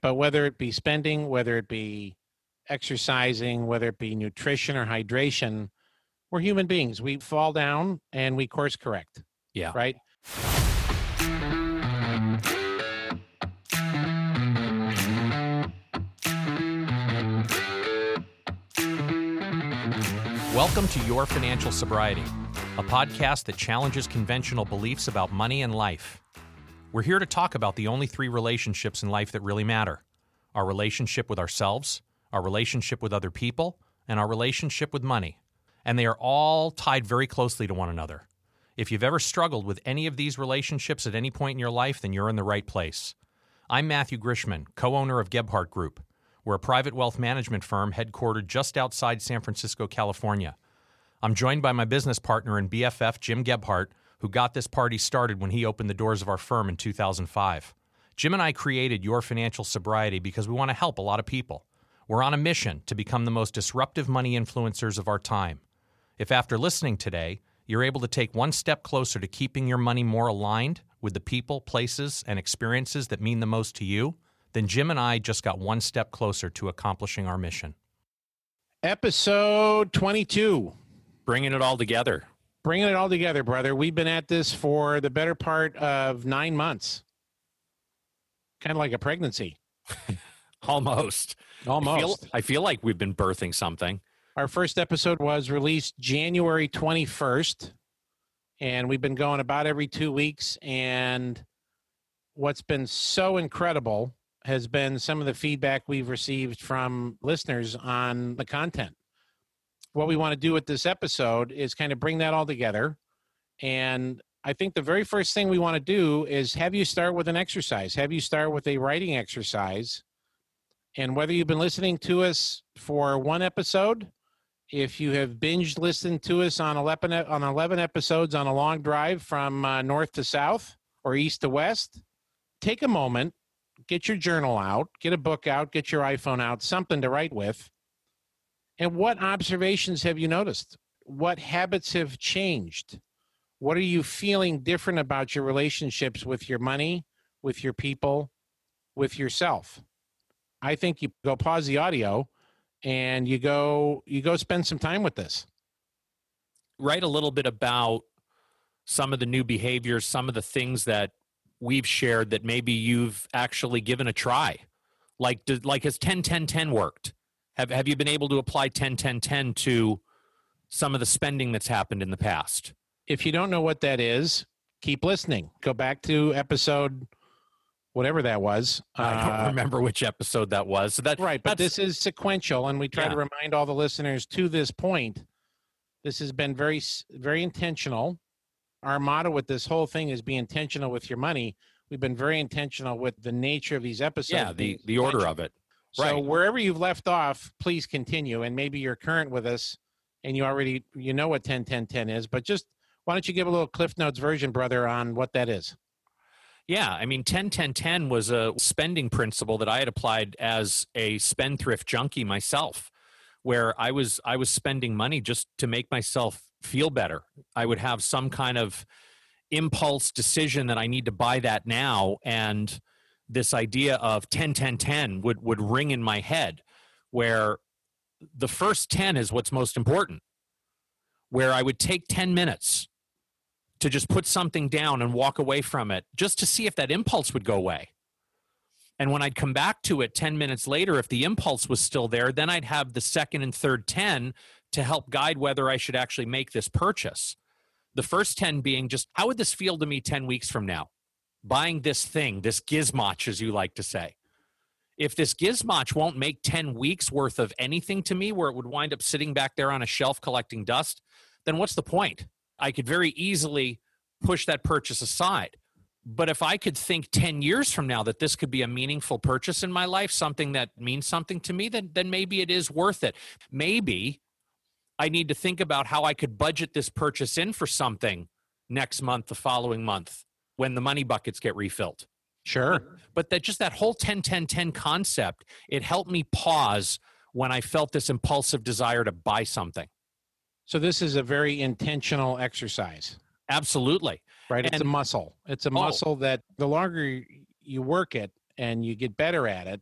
But whether it be spending, whether it be exercising, whether it be nutrition or hydration, we're human beings. We fall down and we course correct. Yeah. Right. Welcome to Your Financial Sobriety, a podcast that challenges conventional beliefs about money and life. We're here to talk about the only three relationships in life that really matter our relationship with ourselves, our relationship with other people, and our relationship with money. And they are all tied very closely to one another. If you've ever struggled with any of these relationships at any point in your life, then you're in the right place. I'm Matthew Grishman, co owner of Gebhardt Group. We're a private wealth management firm headquartered just outside San Francisco, California. I'm joined by my business partner and BFF, Jim Gebhardt, who got this party started when he opened the doors of our firm in 2005. Jim and I created Your Financial Sobriety because we want to help a lot of people. We're on a mission to become the most disruptive money influencers of our time. If after listening today, you're able to take one step closer to keeping your money more aligned with the people, places, and experiences that mean the most to you, then Jim and I just got one step closer to accomplishing our mission. Episode 22. Bringing it all together. Bringing it all together, brother. We've been at this for the better part of nine months. Kind of like a pregnancy. Almost. Almost. I feel, I feel like we've been birthing something. Our first episode was released January 21st, and we've been going about every two weeks. And what's been so incredible has been some of the feedback we've received from listeners on the content. What we want to do with this episode is kind of bring that all together. And I think the very first thing we want to do is have you start with an exercise, have you start with a writing exercise. And whether you've been listening to us for one episode, if you have binge listened to us on 11, on 11 episodes on a long drive from uh, north to south or east to west, take a moment get your journal out, get a book out, get your iPhone out, something to write with. And what observations have you noticed? What habits have changed? What are you feeling different about your relationships with your money, with your people, with yourself? I think you go pause the audio and you go you go spend some time with this. Write a little bit about some of the new behaviors, some of the things that we've shared that maybe you've actually given a try? Like, like has 10 10 10 worked? Have, have you been able to apply 10 10 10 to some of the spending that's happened in the past? If you don't know what that is, keep listening. Go back to episode whatever that was. I don't uh, remember which episode that was. So that right, but this is sequential, and we try yeah. to remind all the listeners to this point. This has been very, very intentional our motto with this whole thing is be intentional with your money. We've been very intentional with the nature of these episodes. Yeah, the, the order of it. So right. wherever you've left off, please continue. And maybe you're current with us and you already you know what 10 10 10 is, but just why don't you give a little Cliff Notes version, brother, on what that is? Yeah, I mean 10 10 10 was a spending principle that I had applied as a spendthrift junkie myself where I was I was spending money just to make myself feel better. I would have some kind of impulse decision that I need to buy that now and this idea of 10 10 10 would would ring in my head where the first 10 is what's most important where I would take 10 minutes to just put something down and walk away from it just to see if that impulse would go away. And when I'd come back to it 10 minutes later, if the impulse was still there, then I'd have the second and third 10 to help guide whether I should actually make this purchase. The first 10 being just how would this feel to me 10 weeks from now? Buying this thing, this gizmoch, as you like to say. If this gizmoch won't make 10 weeks worth of anything to me where it would wind up sitting back there on a shelf collecting dust, then what's the point? I could very easily push that purchase aside. But if I could think 10 years from now that this could be a meaningful purchase in my life, something that means something to me, then, then maybe it is worth it. Maybe I need to think about how I could budget this purchase in for something next month, the following month, when the money buckets get refilled. Sure. But that just that whole 10 10 10 concept, it helped me pause when I felt this impulsive desire to buy something. So this is a very intentional exercise. Absolutely. Right. It's a muscle. It's a oh, muscle that the longer you work it and you get better at it,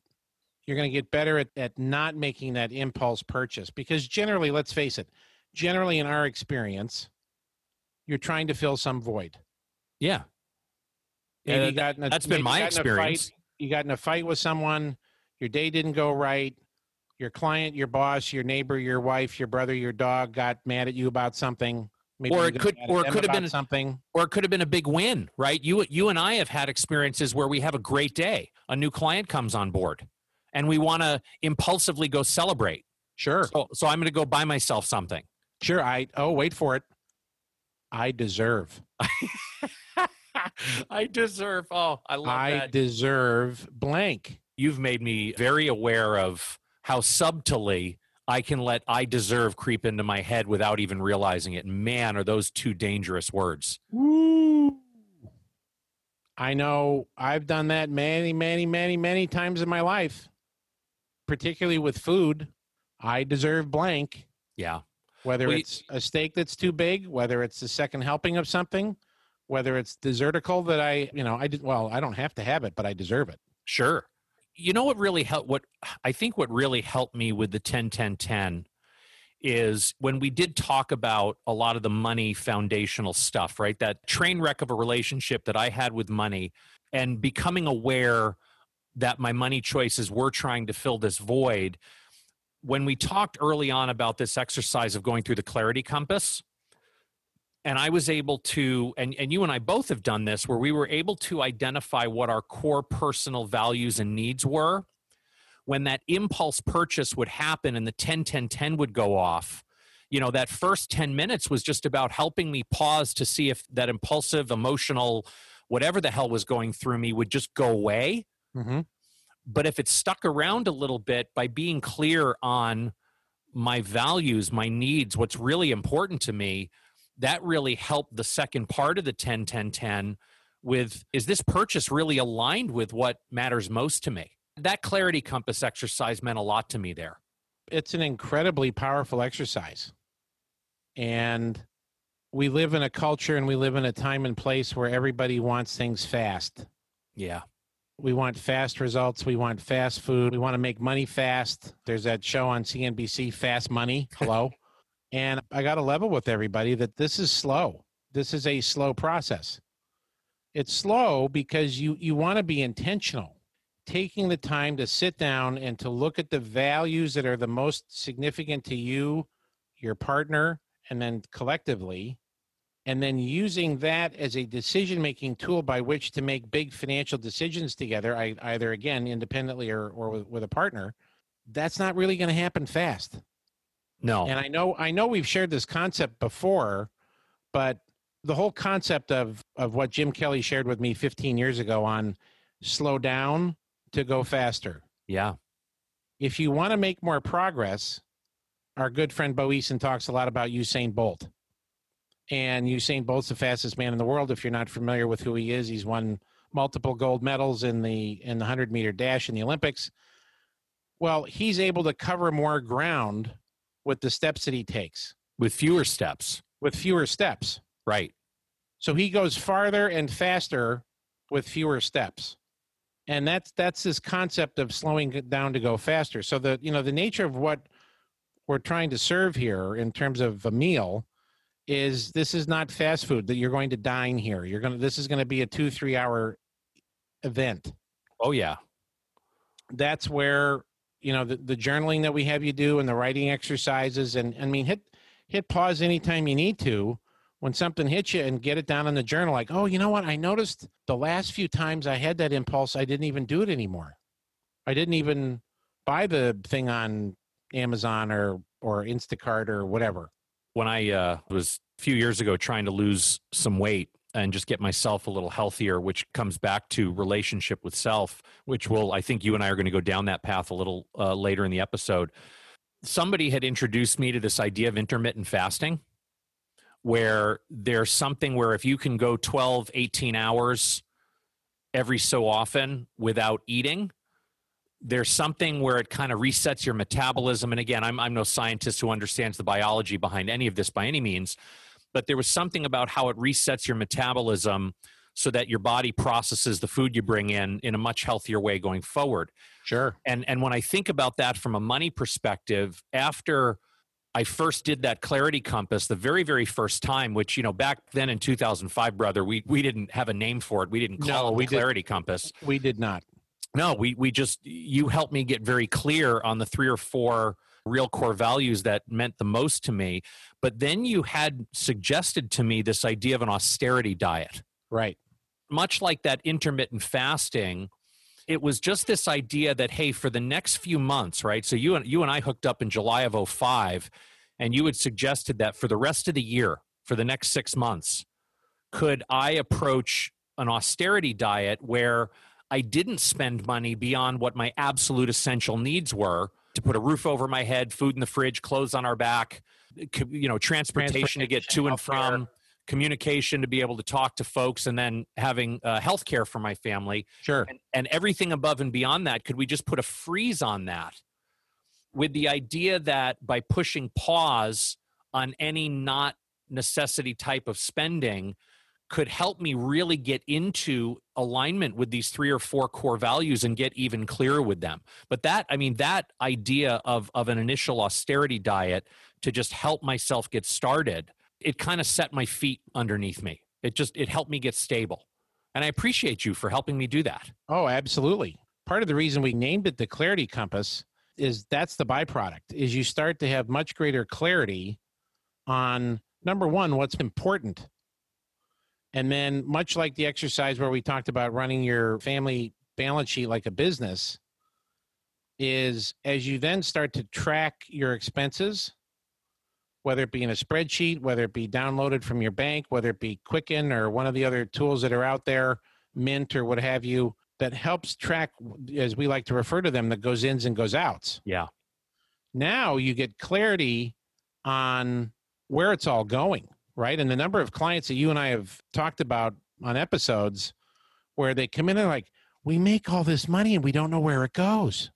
you're going to get better at, at not making that impulse purchase. Because generally, let's face it, generally in our experience, you're trying to fill some void. Yeah. Maybe Yeah, you got a- That's been my in fight- experience. you got in a fight with someone, your day didn't go right, your client, your boss, your neighbor, your wife, your brother, your dog got mad at you about something. Maybe Or it could- or it could have been- something. or it could have been a big win, right? You you and I have had experiences where we have a great day. A new client comes on board and we want to impulsively go celebrate. Sure, So, so I'm going to go buy myself something. sure. I oh wait for it. I deserve. I deserve. Oh, I love that. I that. deserve blank. You've made me very aware of how subtly I can let I deserve creep into my head without even realizing it. Man, are those two dangerous words. Woo. I know I've done that many, many, many, many times in my life, particularly with food. I deserve blank, Yeah. whether Well, you- it's a steak that's too big, whether it's the second helping of something, whether it's desertical that I, you know, I did, well, I don't have to have it, but I deserve it. Sure. You know what really helped what I think what really helped me with the 10 10 10 is when we did talk about a lot of the money foundational stuff, right? That train wreck of a relationship that I had with money and becoming aware that my money choices were trying to fill this void. When we talked early on about this exercise of going through the clarity compass, and I was able to, and, and you and I both have done this, where we were able to identify what our core personal values and needs were. When that impulse purchase would happen and the 10 10 10 would go off, you know, that first 10 minutes was just about helping me pause to see if that impulsive, emotional, whatever the hell was going through me would just go away Mm-hmm. but if it stuck around a little bit by being clear on my values my needs what's really important to me that really helped the second part of the 10 10 10 with is this purchase really aligned with what matters most to me that clarity compass exercise meant a lot to me there It's an incredibly powerful exercise. And we live in a culture and we live in a time and place where everybody wants things fast. yeah we want fast results. We want fast food. We want to make money fast. There's that show on CNBC, Fast Money. Hello. and I got to level with everybody that this is slow. This is a slow process. It's slow because you, you want to be intentional, taking the time to sit down and to look at the values that are the most significant to you, your partner, and then collectively and then using that as a decision making tool by which to make big financial decisions together either again independently or, or with, with a partner that's not really going to happen fast no and i know i know we've shared this concept before but the whole concept of of what jim kelly shared with me 15 years ago on slow down to go faster yeah if you want to make more progress our good friend bo Eason talks a lot about usain bolt and Usain Bolt's the fastest man in the world. If you're not familiar with who he is, he's won multiple gold medals in the in the hundred meter dash in the Olympics. Well, he's able to cover more ground with the steps that he takes with fewer steps with fewer steps. right So he goes farther and faster with fewer steps. And that's that's this concept of slowing it down to go faster. So the you know the nature of what we're trying to serve here in terms of a meal is this is not fast food that you're going to dine here. You're going to this is going to be a 2-3 hour event. oh yeah That's where you know the, the journaling that we have you do and the writing exercises and I mean hit hit pause anytime you need to. When something hits you and get it down in the journal like oh you know what? I noticed the last few times i had that impulse i didn't even do it anymore. I didn't even buy the thing on amazon or or instacart or whatever. When I uh, was a few years ago trying to lose some weight and just get myself a little healthier, which comes back to relationship with self, which will, I think you and I are going to go down that path a little uh, later in the episode. Somebody had introduced me to this idea of intermittent fasting, where there's something where if you can go 12, 18 hours every so often without eating, there's something where it kind of resets your metabolism. And again, I'm, I'm no scientist who understands the biology behind any of this by any means, but there was something about how it resets your metabolism so that your body processes the food you bring in in a much healthier way going forward. Sure. And and when I think about that from a money perspective, after I first did that clarity compass the very, very first time, which, you know, back then in 2005, brother, we, we didn't have a name for it. We didn't call No, it we the did- clarity compass. We did not. No, we, we just, you helped me get very clear on the three or four real core values that meant the most to me. But then you had suggested to me this idea of an austerity diet Right. much like that intermittent fasting, it was just this idea that hey, for the next few months, right? So you and you and I hooked up in July of 05, and you had suggested that for the rest of the year, for the next six months, could I approach an austerity diet where I didn't spend money beyond what my absolute essential needs were to put a roof over my head, food in the fridge, clothes on our back, you know, transportation to get to and Transportation, from, communication to be able to talk to folks, and then having uh, health care for my family. Sure. and, and everything above and beyond that could we just put a freeze on that? With the idea that by pushing pause on any not necessity type of spending could help me really get into alignment with these three or four core values and get even clearer with them. But that i mean that idea of of an initial austerity diet to just help myself get started it kind of set my feet underneath me it just it helped me get stable and I appreciate you for helping me do that. Oh, absolutely. Part of the reason we named it the clarity compass is that's the byproduct is you start to have much greater clarity on number one what's important and then much like the exercise where we talked about running your family balance sheet like a business is as you then start to track your expenses whether it be in a spreadsheet whether it be downloaded from your bank whether it be quicken or one of the other tools that are out there mint or what have you that helps track as we like to refer to them that goes ins and goes outs. Yeah. now you get clarity on where it's all going right? And the number of clients that you and i have talked about on episodes where they come in and like we make all this money and we don't know where it goes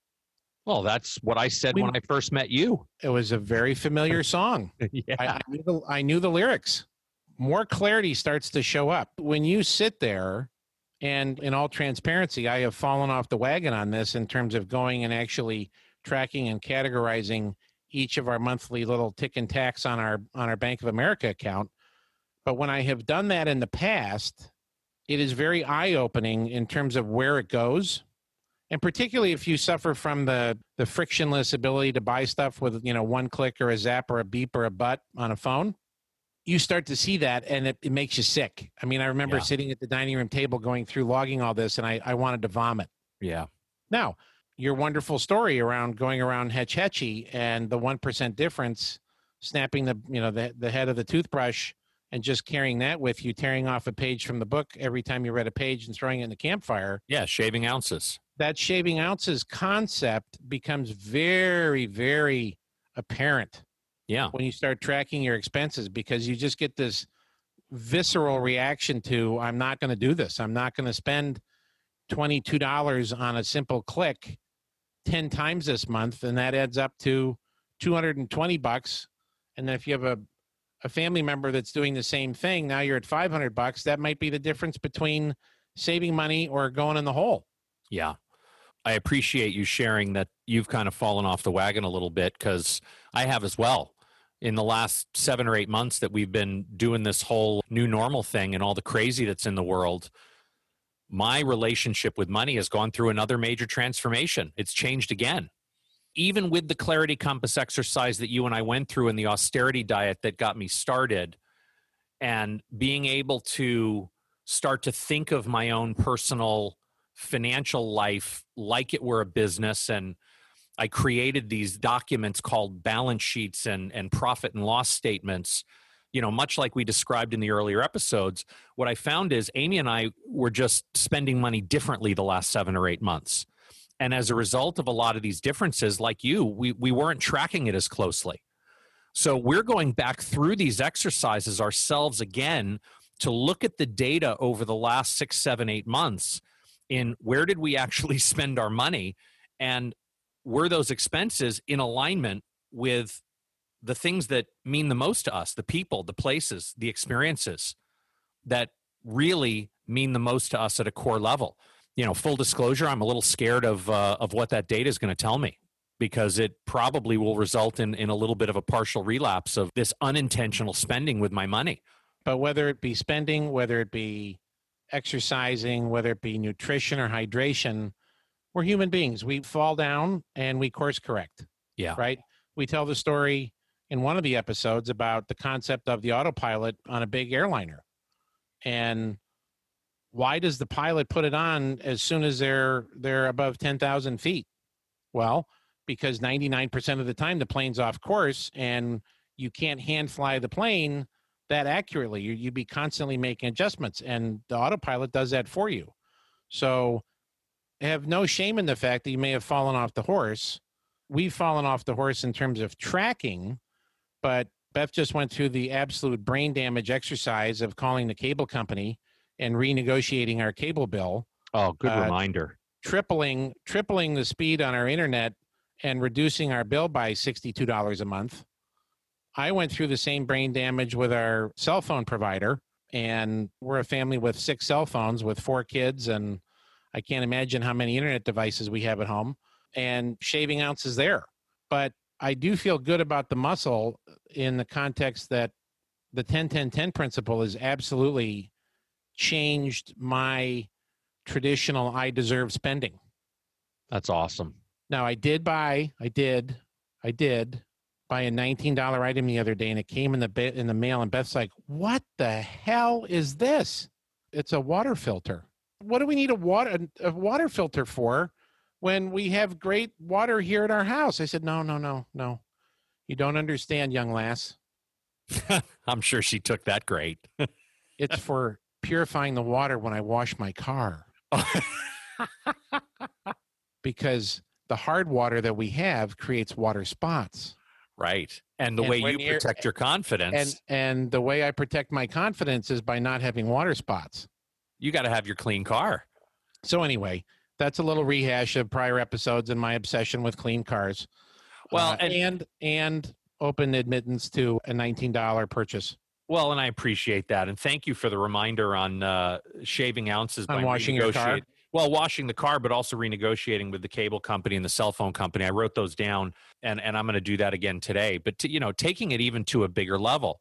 Well, that's what I said We- when I first met you. it was a very familiar song yeah. I, I, knew the, I knew the lyrics. More clarity starts to show up when you sit there. And in all transparency, I have fallen off the wagon on this in terms of going and actually tracking and categorizing each of our monthly little tick and tax on our on our Bank of America account. But when I have done that in the past, it is very eye opening in terms of where it goes. And particularly if you suffer from the the frictionless ability to buy stuff with you know one click or a zap or a beep or a butt on a phone, you start to see that and it, it makes you sick. I mean, I remember Yeah. sitting at the dining room table going through logging all this and I, I wanted to vomit. yeah. Now, your wonderful story around going around Hetch Hetchy and the one percent difference, snapping the you know the the head of the toothbrush and just carrying that with you, tearing off a page from the book every time you read a page and throwing it in the campfire. Yeah. Shaving ounces. That shaving ounces concept becomes very, very apparent Yeah. when you start tracking your expenses because you just get this visceral reaction to I'm not going to do this. I'm not going to spend $22 on a simple click 10 times this month and that adds up to 220 bucks and then if you have a a family member that's doing the same thing now you're at 500 bucks that might be the difference between saving money or going in the hole Yeah. I appreciate you sharing that you've kind of fallen off the wagon a little bit because I have as well. In the last seven or eight months that we've been doing this whole new normal thing and all the crazy that's in the world, my relationship with money has gone through another major transformation. It's changed again. Even with the clarity compass exercise that you and I went through and the austerity diet that got me started, and being able to start to think of my own personal financial life like it were a business and i created these documents called balance sheets and and profit and loss statements you know much like we described in the earlier episodes what i found is amy and i were just spending money differently the last 7 or 8 months and as a result of a lot of these differences like you we we weren't tracking it as closely so we're going back through these exercises ourselves again to look at the data over the last six, seven, eight months in where did we actually spend our money and were those expenses in alignment with the things that mean the most to us the people the places the experiences that really mean the most to us at a core level. You know, full disclosure, I'm a little scared of uh, of what that data is going to tell me because it probably will result in in a little bit of a partial relapse of this unintentional spending with my money. But whether it be spending, whether it be exercising, whether it be nutrition or hydration, we're human beings. We fall down and we course correct. Yeah. Right. We tell the story in one of the episodes about the concept of the autopilot on a big airliner. And why does the pilot put it on as soon as they're they're above 10,000 feet? Well, because 99% of the time the plane's off course and you can't hand fly the plane that accurately. You, you'd be constantly making adjustments, and the autopilot does that for you. So have no shame in the fact that you may have fallen off the horse. We've fallen off the horse in terms of tracking, but Beth just went through the absolute brain damage exercise of calling the cable company and renegotiating our cable bill. Oh, good uh, reminder. Tripling tripling the speed on our internet and reducing our bill by $62 a month. I went through the same brain damage with our cell phone provider, and we're a family with six cell phones with four kids, and I can't imagine how many internet devices we have at home, and shaving ounces there. But I do feel good about the muscle in the context that the 10 10 10 principle is absolutely changed my traditional I deserve spending. That's awesome. Now I did buy, I did, I did buy a $19 item the other day and it came in the in the mail and Beth's like, "What the hell is this?" It's a water filter. What do we need a water a water filter for when we have great water here at our house? I said, "No, no, no, no. You don't understand, young lass." I'm sure she took that great. it's for purifying the water when I wash my car. because the hard water that we have creates water spots. Right. And the and way you protect your confidence. And and the way I protect my confidence is by not having water spots. You got to have your clean car. So anyway, that's a little rehash of prior episodes and my obsession with clean cars. Well, uh, and, and and open admittance to a $19 purchase. Well, and I appreciate that, and thank you for the reminder on uh, shaving ounces on by washing your car? well washing the car but also renegotiating with the cable company and the cell phone company. I wrote those down and and i'm going to do that again today. But to, you know taking it even to a bigger level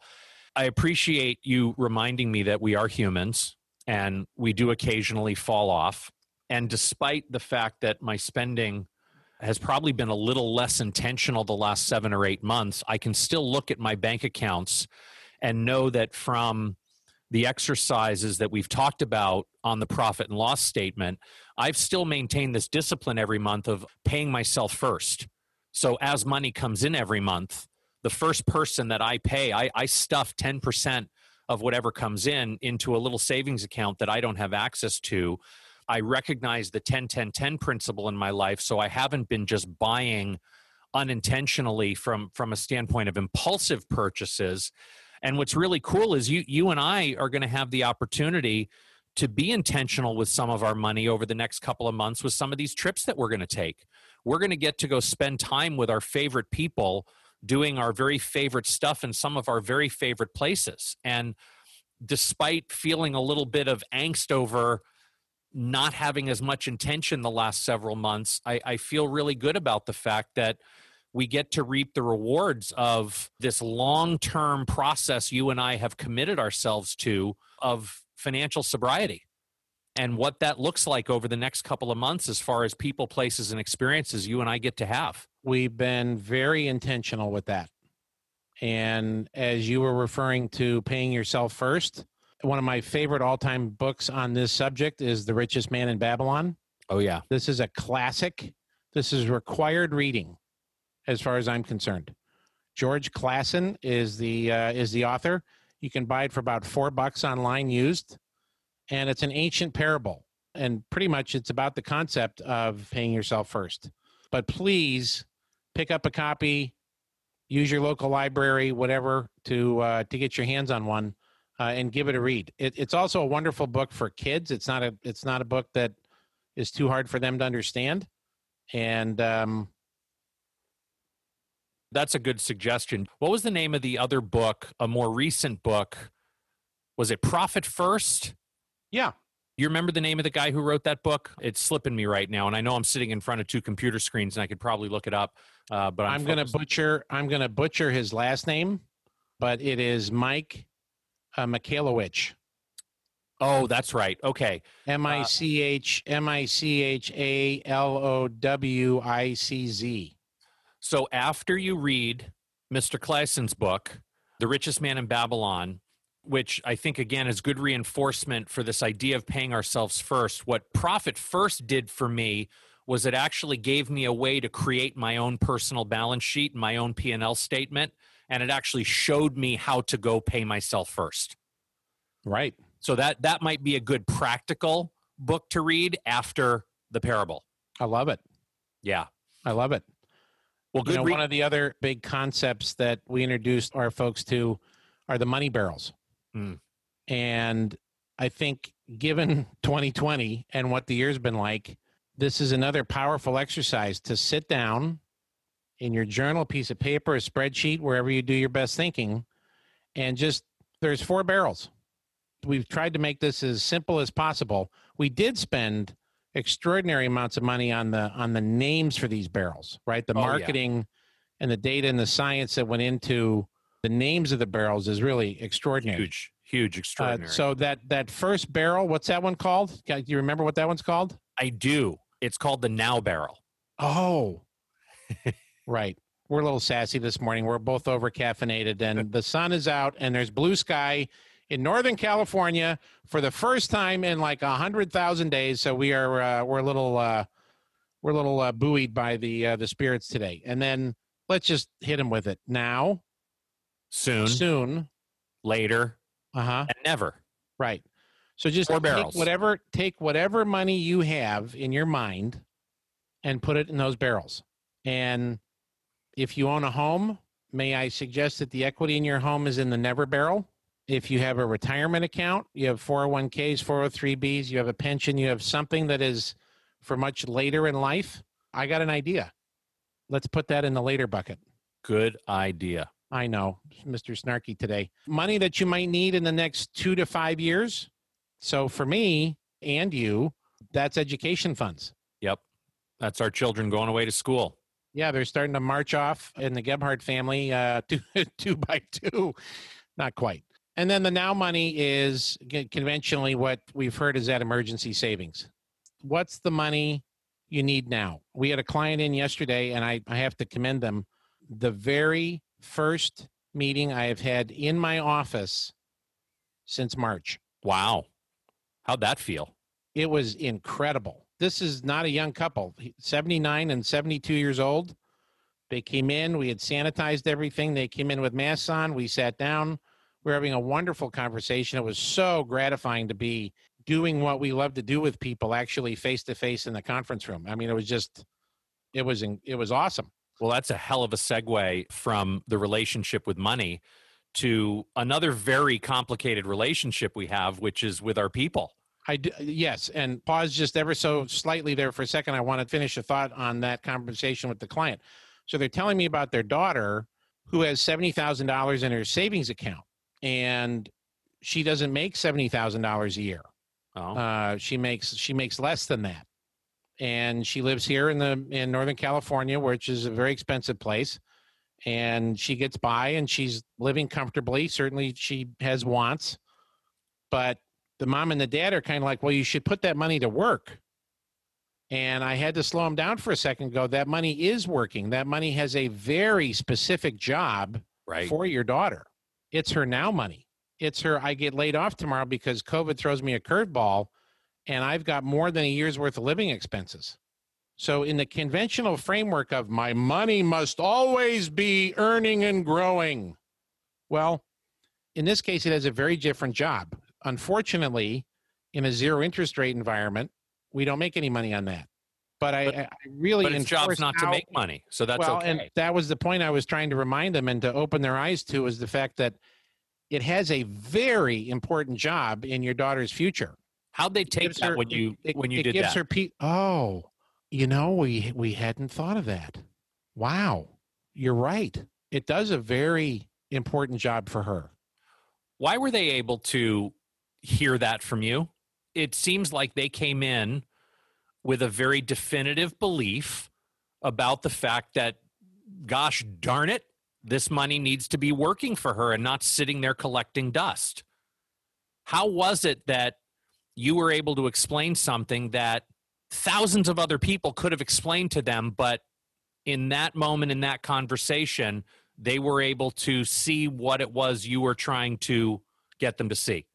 i appreciate you reminding me that we are humans and we do occasionally fall off. And despite the fact that my spending has probably been a little less intentional the last 7 or 8 months i can still look at my bank accounts and know that from the exercises that we've talked about on the profit and loss statement, I've still maintained this discipline every month of paying myself first. So as money comes in every month, the first person that I pay, I, I stuff 10% of whatever comes in into a little savings account that I don't have access to. I recognize the 10 10 10 principle in my life. So I haven't been just buying unintentionally from from a standpoint of impulsive purchases and what's really cool is you you and I are going to have the opportunity to be intentional with some of our money over the next couple of months with some of these trips that we're going to take. We're going to get to go spend time with our favorite people doing our very favorite stuff in some of our very favorite places. And despite feeling a little bit of angst over not having as much intention the last several months, I, I feel really good about the fact that we get to reap the rewards of this long term process you and I have committed ourselves to of financial sobriety and what that looks like over the next couple of months as far as people, places, and experiences you and I get to have. We've been very intentional with that. And as you were referring to paying yourself first, one of my favorite all time books on this subject is The Richest Man in Babylon. Oh, yeah. This is a classic. This is required reading as far as I'm concerned. George Clason is the uh, is the author. You can buy it for about four bucks online used, and it's an ancient parable. And pretty much, it's about the concept of paying yourself first. But please pick up a copy, use your local library, whatever, to uh, to get your hands on one, uh, and give it a read. It, it's also a wonderful book for kids. It's not a it's not a book that is too hard for them to understand, and um, that's a good suggestion. What was the name of the other book, a more recent book? Was it Profit First? Yeah. You remember the name of the guy who wrote that book? It's slipping me right now, and I know I'm sitting in front of two computer screens, and I could probably look it up. Uh, but I'm, I'm going to butcher. I'm going to butcher his last name, but it is Mike uh, Michalowicz. Oh, that's right. Okay. M I C H M I C H A L O W I C Z. So after you read Mr. Clason's book, The Richest Man in Babylon, which I think again is good reinforcement for this idea of paying ourselves first. What Profit First did for me was it actually gave me a way to create my own personal balance sheet, my own P&L statement, and it actually showed me how to go pay myself first. Right. So that that might be a good practical book to read after the parable. I love it. Yeah. I love it. Well, good You know, re- one of the other big concepts that we introduced our folks to are the money barrels. Mm. And I think given 2020 and what the year's been like, this is another powerful exercise to sit down in your journal, piece of paper, a spreadsheet, wherever you do your best thinking, and just there's four barrels. We've tried to make this as simple as possible. We did spend extraordinary amounts of money on the on the names for these barrels, right? The Oh, yeah. marketing and the data and the science that went into the names of the barrels is really extraordinary. huge, huge, Uh, extraordinary. so that that first barrel, what's that one called? Do you remember what that one's called? I do. It's called the Now Barrel. Oh, right. We're a little sassy this morning. We're both over caffeinated, and the sun is out, and there's blue sky in Northern California for the first time in like a hundred thousand days. So we are uh, we're a little uh, we're a little uh, buoyed by the uh, the spirits today. And then let's just hit them with it now, Soon, soon. later, Uh huh. and never. Right. So just Four take barrels. whatever take whatever money you have in your mind and put it in those barrels. And if you own a home, may I suggest that the equity in your home is in the never barrel? If you have a retirement account, you have 401ks, 403bs, you have a pension, you have something that is for much later in life, I got an idea. Let's put that in the later bucket. Good idea. I know, Mr. Snarky today. Money that you might need in the next two to five years. So for me and you, that's education funds. Yep. That's our children going away to school. Yeah, they're starting to march off in the Gebhardt family, uh, two, two by two. Not quite. And then the now money is conventionally what we've heard is that emergency savings. What's the money you need now? We had a client in yesterday, and I, I have to commend them. The very first meeting I have had in my office since March. Wow. How'd that feel? It was incredible. This is not a young couple, 79 and 72 years old. They came in, we had sanitized everything. They came in with masks on. We sat down. We were having a wonderful conversation. It was so gratifying to be doing what we love to do with people actually face to face in the conference room. I mean, it was just it was it was awesome. Well, that's a hell of a segue from the relationship with money to another very complicated relationship we have, which is with our people. I do, yes, and pause just ever so slightly there for a second. I want to finish a thought on that conversation with the client. So they're telling me about their daughter who has seventy thousand dollars in her savings account, and she doesn't make seventy thousand dollars a year. Oh, Uh, she makes she makes less than that, and she lives here in the in Northern California, which is a very expensive place. And she gets by, and she's living comfortably. Certainly, she has wants, but the mom and the dad are kind of like, "Well, you should put that money to work." And I had to slow him down for a second. Go, that money is working. That money has a very specific job right. for your daughter. It's her now money. It's her, I get laid off tomorrow because COVID throws me a curveball and I've got more than a year's worth of living expenses. So, in the conventional framework of my money must always be earning and growing, well, in this case, it has a very different job. Unfortunately, in a zero interest rate environment, we don't make any money on that. But I, But- I really but its job's not to make money, so that's well, okay. and that was the point I was trying to remind them and to open their eyes to is the fact that it has a very important job in your daughter's future. How'd they take that her- when you it, when you it did gives that? her pe- oh, you know, we we hadn't thought of that. Wow, you're right. It does a very important job for her. Why were they able to hear that from you? it seems like they came in with a very definitive belief about the fact that, gosh darn it, this money needs to be working for her and not sitting there collecting dust. How was it that you were able to explain something that thousands of other people could have explained to them, but in that moment, in that conversation, they were able to see what it was you were trying to get them to see?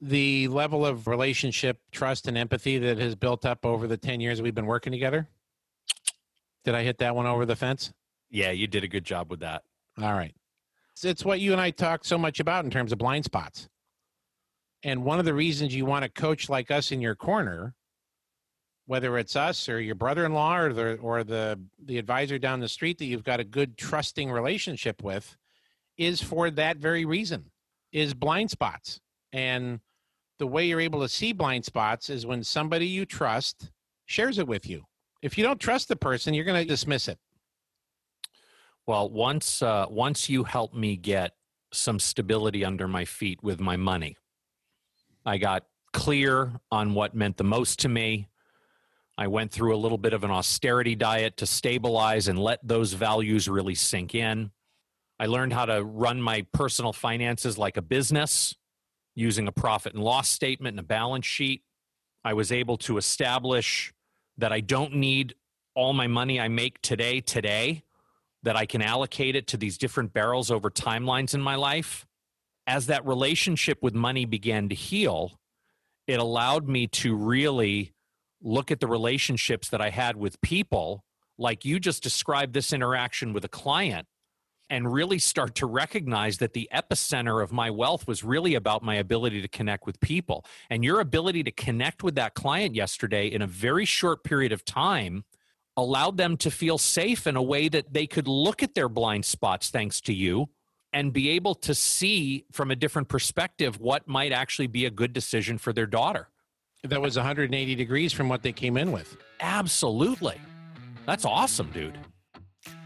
The level of relationship, trust, and empathy that has built up over the 10 years we've been working together. Did I hit that one over the fence? Yeah, you did a good job with that. All right. It's what you and I talk so much about in terms of blind spots. And one of the reasons you want a coach like us in your corner, whether it's us or your brother-in-law or the or the the advisor down the street that you've got a good trusting relationship with, is for that very reason, is blind spots. And the way you're able to see blind spots is when somebody you trust shares it with you. If you don't trust the person, you're going to dismiss it. Well, once uh, once you helped me get some stability under my feet with my money, I got clear on what meant the most to me. I went through a little bit of an austerity diet to stabilize and let those values really sink in. I learned how to run my personal finances like a business using a profit and loss statement and a balance sheet. I was able to establish that I don't need all my money I make today, today that I can allocate it to these different barrels over timelines in my life. As that relationship with money began to heal, it allowed me to really look at the relationships that I had with people, like you just described this interaction with a client, and really start to recognize that the epicenter of my wealth was really about my ability to connect with people. And your ability to connect with that client yesterday in a very short period of time allowed them to feel safe in a way that they could look at their blind spots thanks to you and be able to see from a different perspective what might actually be a good decision for their daughter. That was 180 degrees from what they came in with. Absolutely. That's awesome, dude.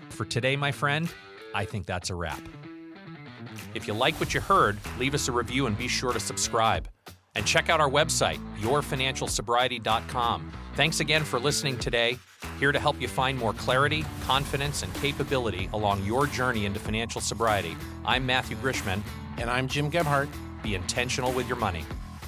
For today, my friend, I think that's a wrap. If you like what you heard, leave us a review and be sure to subscribe. And check out our website, yourfinancialsobriety.com. Thanks again for listening today. Here to help you find more clarity, confidence, and capability along your journey into financial sobriety. I'm Matthew Grishman. And I'm Jim Gebhardt. Be intentional with your money.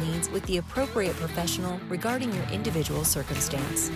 needs with the appropriate professional regarding your individual circumstance.